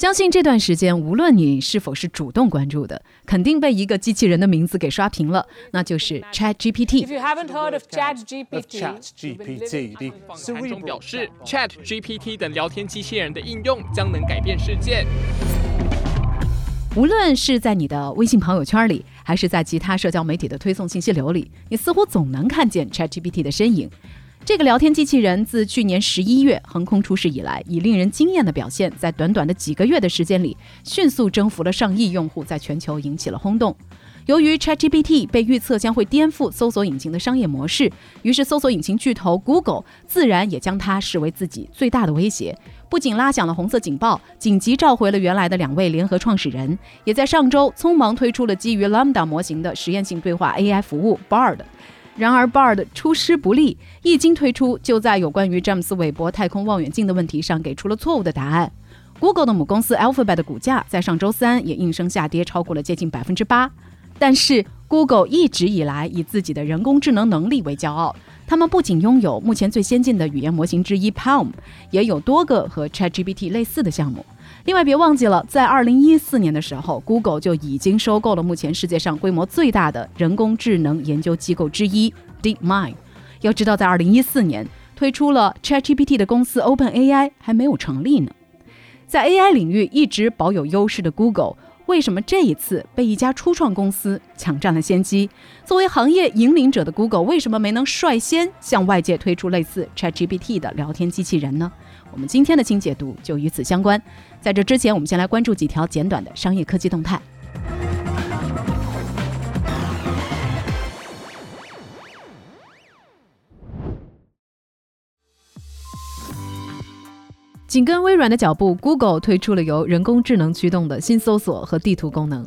相信这段时间，无论你是否是主动关注的，肯定被一个机器人的名字给刷屏了，那就是 Chat GPT。If you haven't heard of Chat GPT, ChatGPT，盘中表示，Chat GPT 等聊天机器人的应用将能改变世界。无论是在你的微信朋友圈里，还是在其他社交媒体的推送信息流里，你似乎总能看见 Chat GPT 的身影。这个聊天机器人自去年十一月横空出世以来，以令人惊艳的表现，在短短的几个月的时间里，迅速征服了上亿用户，在全球引起了轰动。由于 ChatGPT 被预测将会颠覆搜索引擎的商业模式，于是搜索引擎巨头 Google 自然也将它视为自己最大的威胁，不仅拉响了红色警报，紧急召回了原来的两位联合创始人，也在上周匆忙推出了基于 Lambda 模型的实验性对话 AI 服务 Bard。然而，Bard 出师不利，一经推出就在有关于詹姆斯·韦伯太空望远镜的问题上给出了错误的答案。Google 的母公司 Alphabet 的股价在上周三也应声下跌，超过了接近百分之八。但是，Google 一直以来以自己的人工智能能力为骄傲，他们不仅拥有目前最先进的语言模型之一 Palm，也有多个和 ChatGPT 类似的项目。另外，别忘记了，在二零一四年的时候，Google 就已经收购了目前世界上规模最大的人工智能研究机构之一 DeepMind。要知道，在二零一四年推出了 ChatGPT 的公司 OpenAI 还没有成立呢。在 AI 领域一直保有优势的 Google，为什么这一次被一家初创公司抢占了先机？作为行业引领者的 Google，为什么没能率先向外界推出类似 ChatGPT 的聊天机器人呢？我们今天的清解读就与此相关。在这之前，我们先来关注几条简短的商业科技动态。紧跟微软的脚步，Google 推出了由人工智能驱动的新搜索和地图功能。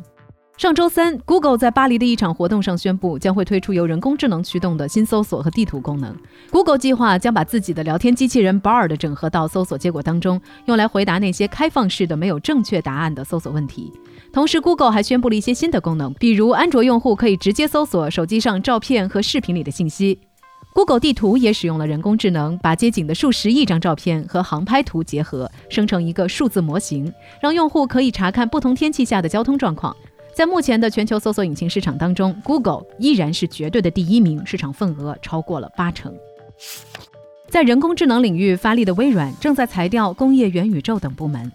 上周三，Google 在巴黎的一场活动上宣布，将会推出由人工智能驱动的新搜索和地图功能。Google 计划将把自己的聊天机器人 Bard 整合到搜索结果当中，用来回答那些开放式的没有正确答案的搜索问题。同时，Google 还宣布了一些新的功能，比如安卓用户可以直接搜索手机上照片和视频里的信息。Google 地图也使用了人工智能，把街景的数十亿张照片和航拍图结合，生成一个数字模型，让用户可以查看不同天气下的交通状况。在目前的全球搜索引擎市场当中，Google 依然是绝对的第一名，市场份额超过了八成。在人工智能领域发力的微软正在裁掉工业元宇宙等部门。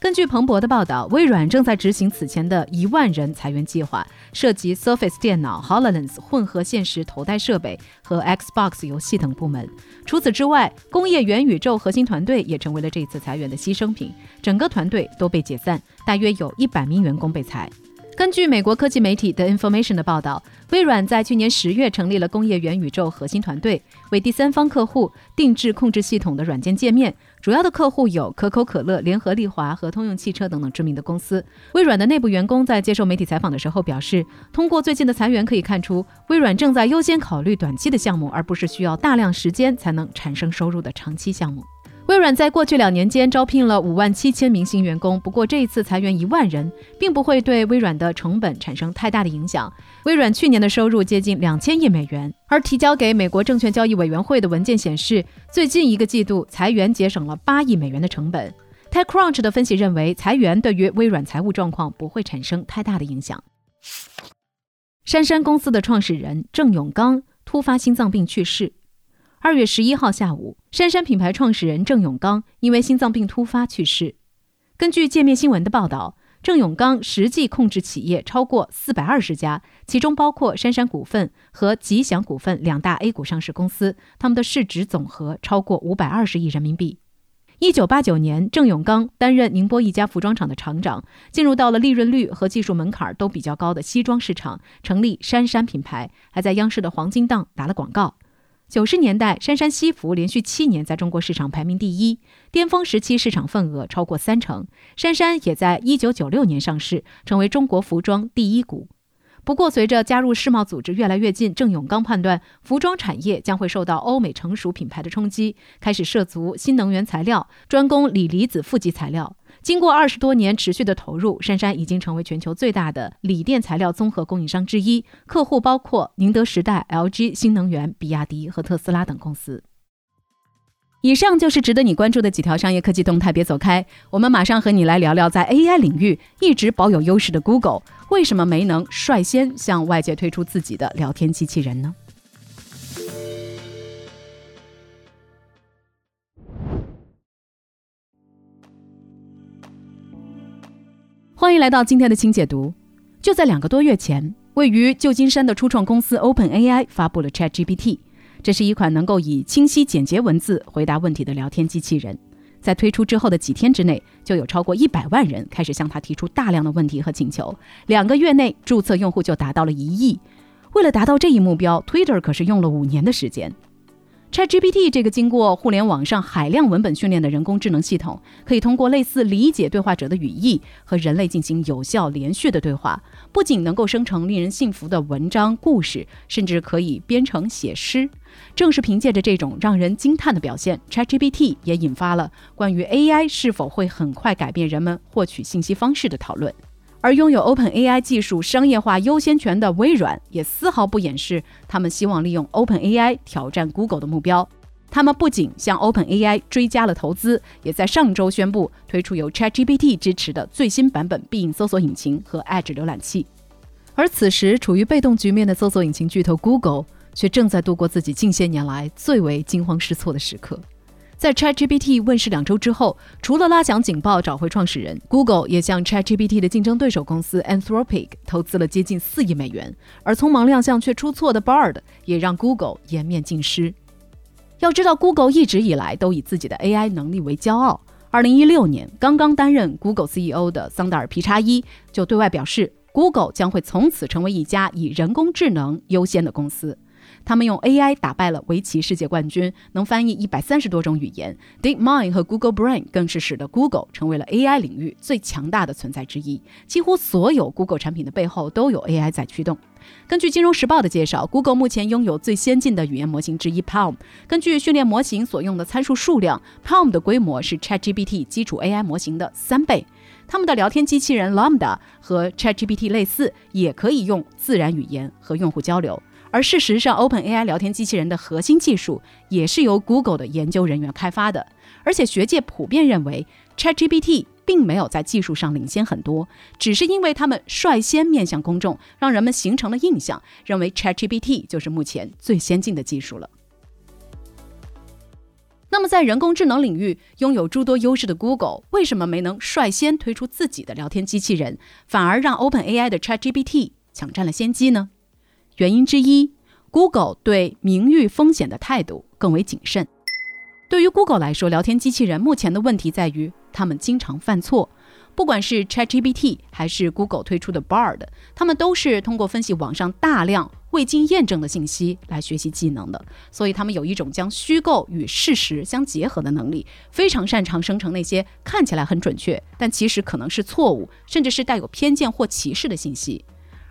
根据彭博的报道，微软正在执行此前的一万人裁员计划，涉及 Surface 电脑、Hololens 混合现实头戴设备和 Xbox 游戏等部门。除此之外，工业元宇宙核心团队也成为了这次裁员的牺牲品，整个团队都被解散，大约有一百名员工被裁。根据美国科技媒体 The Information 的报道，微软在去年十月成立了工业元宇宙核心团队，为第三方客户定制控制系统的软件界面。主要的客户有可口可乐、联合利华和通用汽车等等知名的公司。微软的内部员工在接受媒体采访的时候表示，通过最近的裁员可以看出，微软正在优先考虑短期的项目，而不是需要大量时间才能产生收入的长期项目。微软在过去两年间招聘了五万七千名新员工，不过这一次裁员一万人，并不会对微软的成本产生太大的影响。微软去年的收入接近两千亿美元，而提交给美国证券交易委员会的文件显示，最近一个季度裁员节省了八亿美元的成本。TechCrunch 的分析认为，裁员对于微软财务状况不会产生太大的影响。杉杉公司的创始人郑永刚突发心脏病去世。二月十一号下午，杉杉品牌创始人郑永刚因为心脏病突发去世。根据界面新闻的报道，郑永刚实际控制企业超过四百二十家，其中包括杉杉股份和吉祥股份两大 A 股上市公司，他们的市值总和超过五百二十亿人民币。一九八九年，郑永刚担任宁波一家服装厂的厂长，进入到了利润率和技术门槛都比较高的西装市场，成立杉杉品牌，还在央视的黄金档打了广告。九十年代，杉杉西服连续七年在中国市场排名第一，巅峰时期市场份额超过三成。杉杉也在一九九六年上市，成为中国服装第一股。不过，随着加入世贸组织越来越近，郑永刚判断服装产业将会受到欧美成熟品牌的冲击，开始涉足新能源材料，专攻锂离子负极材料。经过二十多年持续的投入，杉杉已经成为全球最大的锂电材料综合供应商之一，客户包括宁德时代、LG、新能源、比亚迪和特斯拉等公司。以上就是值得你关注的几条商业科技动态，别走开，我们马上和你来聊聊，在 AI 领域一直保有优势的 Google，为什么没能率先向外界推出自己的聊天机器人呢？欢迎来到今天的轻解读。就在两个多月前，位于旧金山的初创公司 OpenAI 发布了 ChatGPT。这是一款能够以清晰简洁文字回答问题的聊天机器人。在推出之后的几天之内，就有超过一百万人开始向它提出大量的问题和请求。两个月内，注册用户就达到了一亿。为了达到这一目标，Twitter 可是用了五年的时间。ChatGPT 这个经过互联网上海量文本训练的人工智能系统，可以通过类似理解对话者的语义和人类进行有效连续的对话。不仅能够生成令人信服的文章、故事，甚至可以编程写诗。正是凭借着这种让人惊叹的表现，ChatGPT 也引发了关于 AI 是否会很快改变人们获取信息方式的讨论。而拥有 OpenAI 技术商业化优先权的微软，也丝毫不掩饰他们希望利用 OpenAI 挑战 Google 的目标。他们不仅向 OpenAI 追加了投资，也在上周宣布推出由 ChatGPT 支持的最新版本必应搜索引擎和 Edge 浏览器。而此时处于被动局面的搜索引擎巨头 Google，却正在度过自己近些年来最为惊慌失措的时刻。在 ChatGPT 问世两周之后，除了拉响警报找回创始人，Google 也向 ChatGPT 的竞争对手公司 Anthropic 投资了接近四亿美元。而匆忙亮相却出错的 Bard 也让 Google 颜面尽失。要知道，Google 一直以来都以自己的 AI 能力为骄傲。二零一六年，刚刚担任 Google CEO 的桑达尔皮查伊就对外表示，Google 将会从此成为一家以人工智能优先的公司。他们用 AI 打败了围棋世界冠军，能翻译一百三十多种语言。DeepMind 和 Google Brain 更是使得 Google 成为了 AI 领域最强大的存在之一。几乎所有 Google 产品的背后都有 AI 在驱动。根据《金融时报》的介绍，Google 目前拥有最先进的语言模型之一 Palm。根据训练模型所用的参数数量，Palm 的规模是 ChatGPT 基础 AI 模型的三倍。他们的聊天机器人 Lambda 和 ChatGPT 类似，也可以用自然语言和用户交流。而事实上，OpenAI 聊天机器人的核心技术也是由 Google 的研究人员开发的。而且学界普遍认为，ChatGPT 并没有在技术上领先很多，只是因为他们率先面向公众，让人们形成了印象，认为 ChatGPT 就是目前最先进的技术了。那么，在人工智能领域拥有诸多优势的 Google，为什么没能率先推出自己的聊天机器人，反而让 OpenAI 的 ChatGPT 抢占了先机呢？原因之一，Google 对名誉风险的态度更为谨慎。对于 Google 来说，聊天机器人目前的问题在于，他们经常犯错。不管是 ChatGPT 还是 Google 推出的 Bard，他们都是通过分析网上大量未经验证的信息来学习技能的。所以，他们有一种将虚构与事实相结合的能力，非常擅长生成那些看起来很准确，但其实可能是错误，甚至是带有偏见或歧视的信息。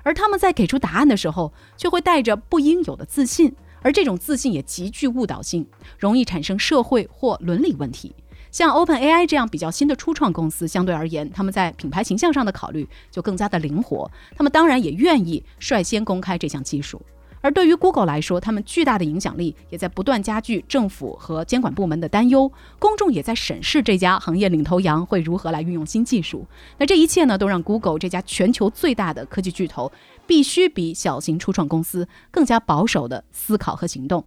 而他们在给出答案的时候，却会带着不应有的自信，而这种自信也极具误导性，容易产生社会或伦理问题。像 OpenAI 这样比较新的初创公司，相对而言，他们在品牌形象上的考虑就更加的灵活，他们当然也愿意率先公开这项技术。而对于 Google 来说，他们巨大的影响力也在不断加剧政府和监管部门的担忧，公众也在审视这家行业领头羊会如何来运用新技术。那这一切呢，都让 Google 这家全球最大的科技巨头必须比小型初创公司更加保守的思考和行动。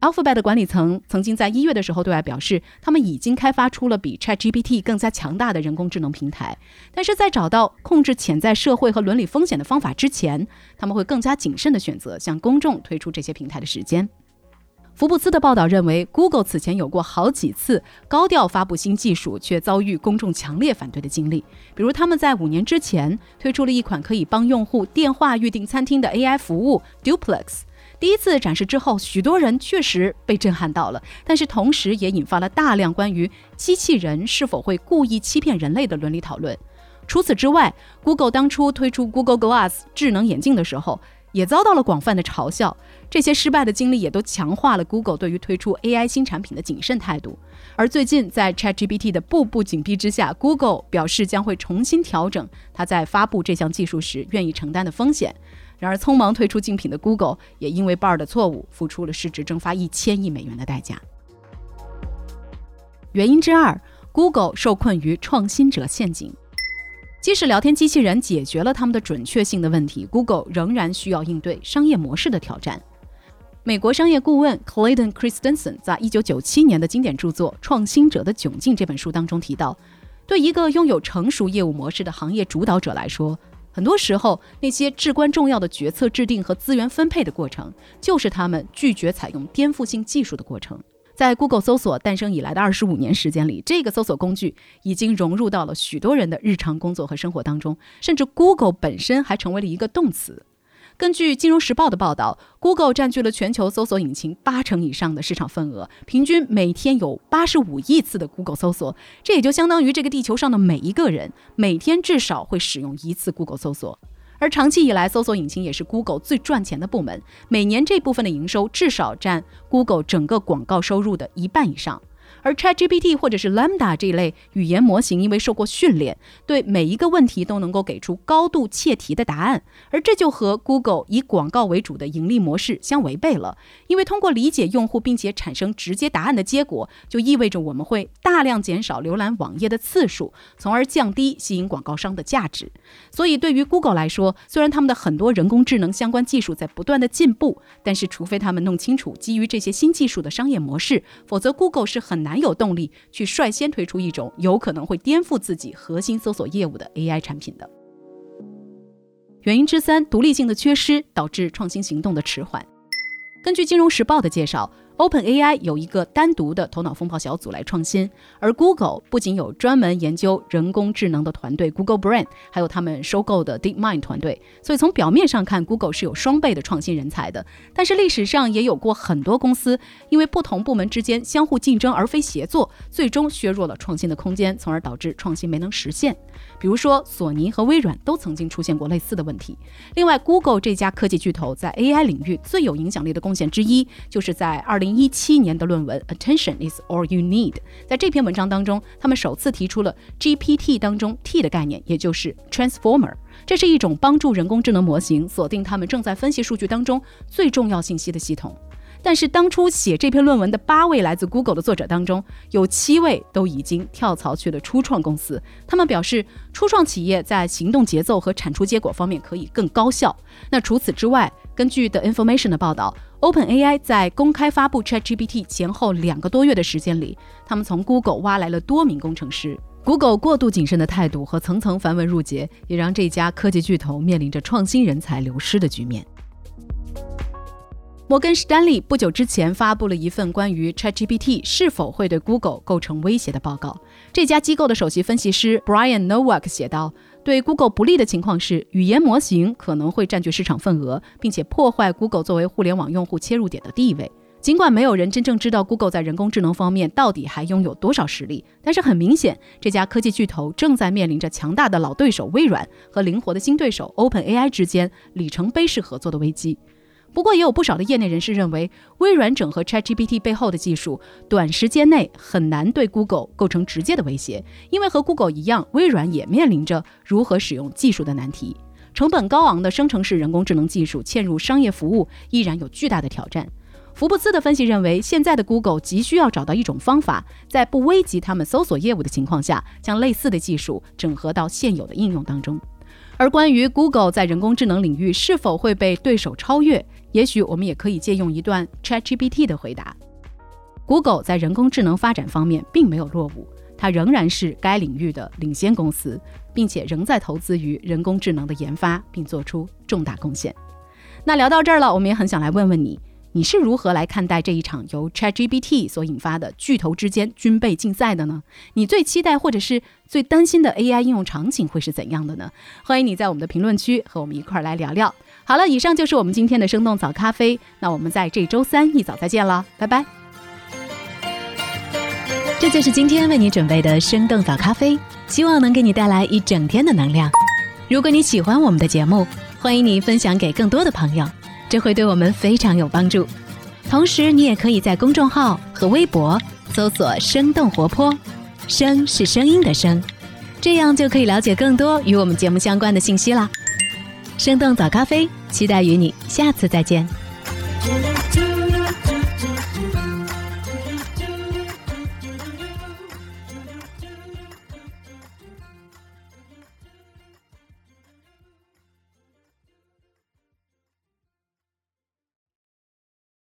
Alphabet 的管理层曾经在一月的时候对外表示，他们已经开发出了比 ChatGPT 更加强大的人工智能平台。但是在找到控制潜在社会和伦理风险的方法之前，他们会更加谨慎地选择向公众推出这些平台的时间。福布斯的报道认为，Google 此前有过好几次高调发布新技术却遭遇公众强烈反对的经历，比如他们在五年之前推出了一款可以帮用户电话预订餐厅的 AI 服务 Duplex。第一次展示之后，许多人确实被震撼到了，但是同时也引发了大量关于机器人是否会故意欺骗人类的伦理讨论。除此之外，Google 当初推出 Google Glass 智能眼镜的时候，也遭到了广泛的嘲笑。这些失败的经历也都强化了 Google 对于推出 AI 新产品的谨慎态度。而最近，在 ChatGPT 的步步紧逼之下，Google 表示将会重新调整它在发布这项技术时愿意承担的风险。然而，匆忙推出竞品的 Google 也因为 Bard 的错误，付出了市值蒸发一千亿美元的代价。原因之二，Google 受困于创新者陷阱。即使聊天机器人解决了他们的准确性的问题，Google 仍然需要应对商业模式的挑战。美国商业顾问 Clayton Christensen 在一九九七年的经典著作《创新者的窘境》这本书当中提到，对一个拥有成熟业务模式的行业主导者来说，很多时候那些至关重要的决策制定和资源分配的过程，就是他们拒绝采用颠覆性技术的过程。在 Google 搜索诞生以来的二十五年时间里，这个搜索工具已经融入到了许多人的日常工作和生活当中，甚至 Google 本身还成为了一个动词。根据《金融时报》的报道，Google 占据了全球搜索引擎八成以上的市场份额，平均每天有八十五亿次的 Google 搜索，这也就相当于这个地球上的每一个人每天至少会使用一次 Google 搜索。而长期以来，搜索引擎也是 Google 最赚钱的部门，每年这部分的营收至少占 Google 整个广告收入的一半以上。而 ChatGPT 或者是 Lambda 这一类语言模型，因为受过训练，对每一个问题都能够给出高度切题的答案，而这就和 Google 以广告为主的盈利模式相违背了。因为通过理解用户并且产生直接答案的结果，就意味着我们会大量减少浏览网页的次数，从而降低吸引广告商的价值。所以，对于 Google 来说，虽然他们的很多人工智能相关技术在不断的进步，但是除非他们弄清楚基于这些新技术的商业模式，否则 Google 是很难。有动力去率先推出一种有可能会颠覆自己核心搜索业务的 AI 产品的。原因之三，独立性的缺失导致创新行动的迟缓。根据《金融时报》的介绍。OpenAI 有一个单独的头脑风暴小组来创新，而 Google 不仅有专门研究人工智能的团队 Google Brain，还有他们收购的 DeepMind 团队。所以从表面上看，Google 是有双倍的创新人才的。但是历史上也有过很多公司因为不同部门之间相互竞争而非协作，最终削弱了创新的空间，从而导致创新没能实现。比如说，索尼和微软都曾经出现过类似的问题。另外，Google 这家科技巨头在 AI 领域最有影响力的贡献之一，就是在二零。零一七年的论文《Attention is all you need》在这篇文章当中，他们首次提出了 GPT 当中 T 的概念，也就是 Transformer。这是一种帮助人工智能模型锁定他们正在分析数据当中最重要信息的系统。但是，当初写这篇论文的八位来自 Google 的作者当中，有七位都已经跳槽去了初创公司。他们表示，初创企业在行动节奏和产出结果方面可以更高效。那除此之外，根据 The Information 的报道，OpenAI 在公开发布 ChatGPT 前后两个多月的时间里，他们从 Google 挖来了多名工程师。Google 过度谨慎的态度和层层繁文缛节，也让这家科技巨头面临着创新人才流失的局面。摩根士丹利不久之前发布了一份关于 ChatGPT 是否会对 Google 构成威胁的报告。这家机构的首席分析师 Brian Nowak 写道：“对 Google 不利的情况是，语言模型可能会占据市场份额，并且破坏 Google 作为互联网用户切入点的地位。尽管没有人真正知道 Google 在人工智能方面到底还拥有多少实力，但是很明显，这家科技巨头正在面临着强大的老对手微软和灵活的新对手 OpenAI 之间里程碑式合作的危机。”不过，也有不少的业内人士认为，微软整合 ChatGPT 背后的技术，短时间内很难对 Google 构成直接的威胁，因为和 Google 一样，微软也面临着如何使用技术的难题。成本高昂的生成式人工智能技术嵌入商业服务，依然有巨大的挑战。福布斯的分析认为，现在的 Google 急需要找到一种方法，在不危及他们搜索业务的情况下，将类似的技术整合到现有的应用当中。而关于 Google 在人工智能领域是否会被对手超越，也许我们也可以借用一段 ChatGPT 的回答：Google 在人工智能发展方面并没有落伍，它仍然是该领域的领先公司，并且仍在投资于人工智能的研发，并做出重大贡献。那聊到这儿了，我们也很想来问问你。你是如何来看待这一场由 ChatGPT 所引发的巨头之间军备竞赛的呢？你最期待或者是最担心的 AI 应用场景会是怎样的呢？欢迎你在我们的评论区和我们一块儿来聊聊。好了，以上就是我们今天的生动早咖啡。那我们在这周三一早再见了，拜拜。这就是今天为你准备的生动早咖啡，希望能给你带来一整天的能量。如果你喜欢我们的节目，欢迎你分享给更多的朋友，这会对我们非常有帮助。同时，你也可以在公众号和微博搜索“生动活泼”，声是声音的声，这样就可以了解更多与我们节目相关的信息啦。生动早咖啡，期待与你下次再见。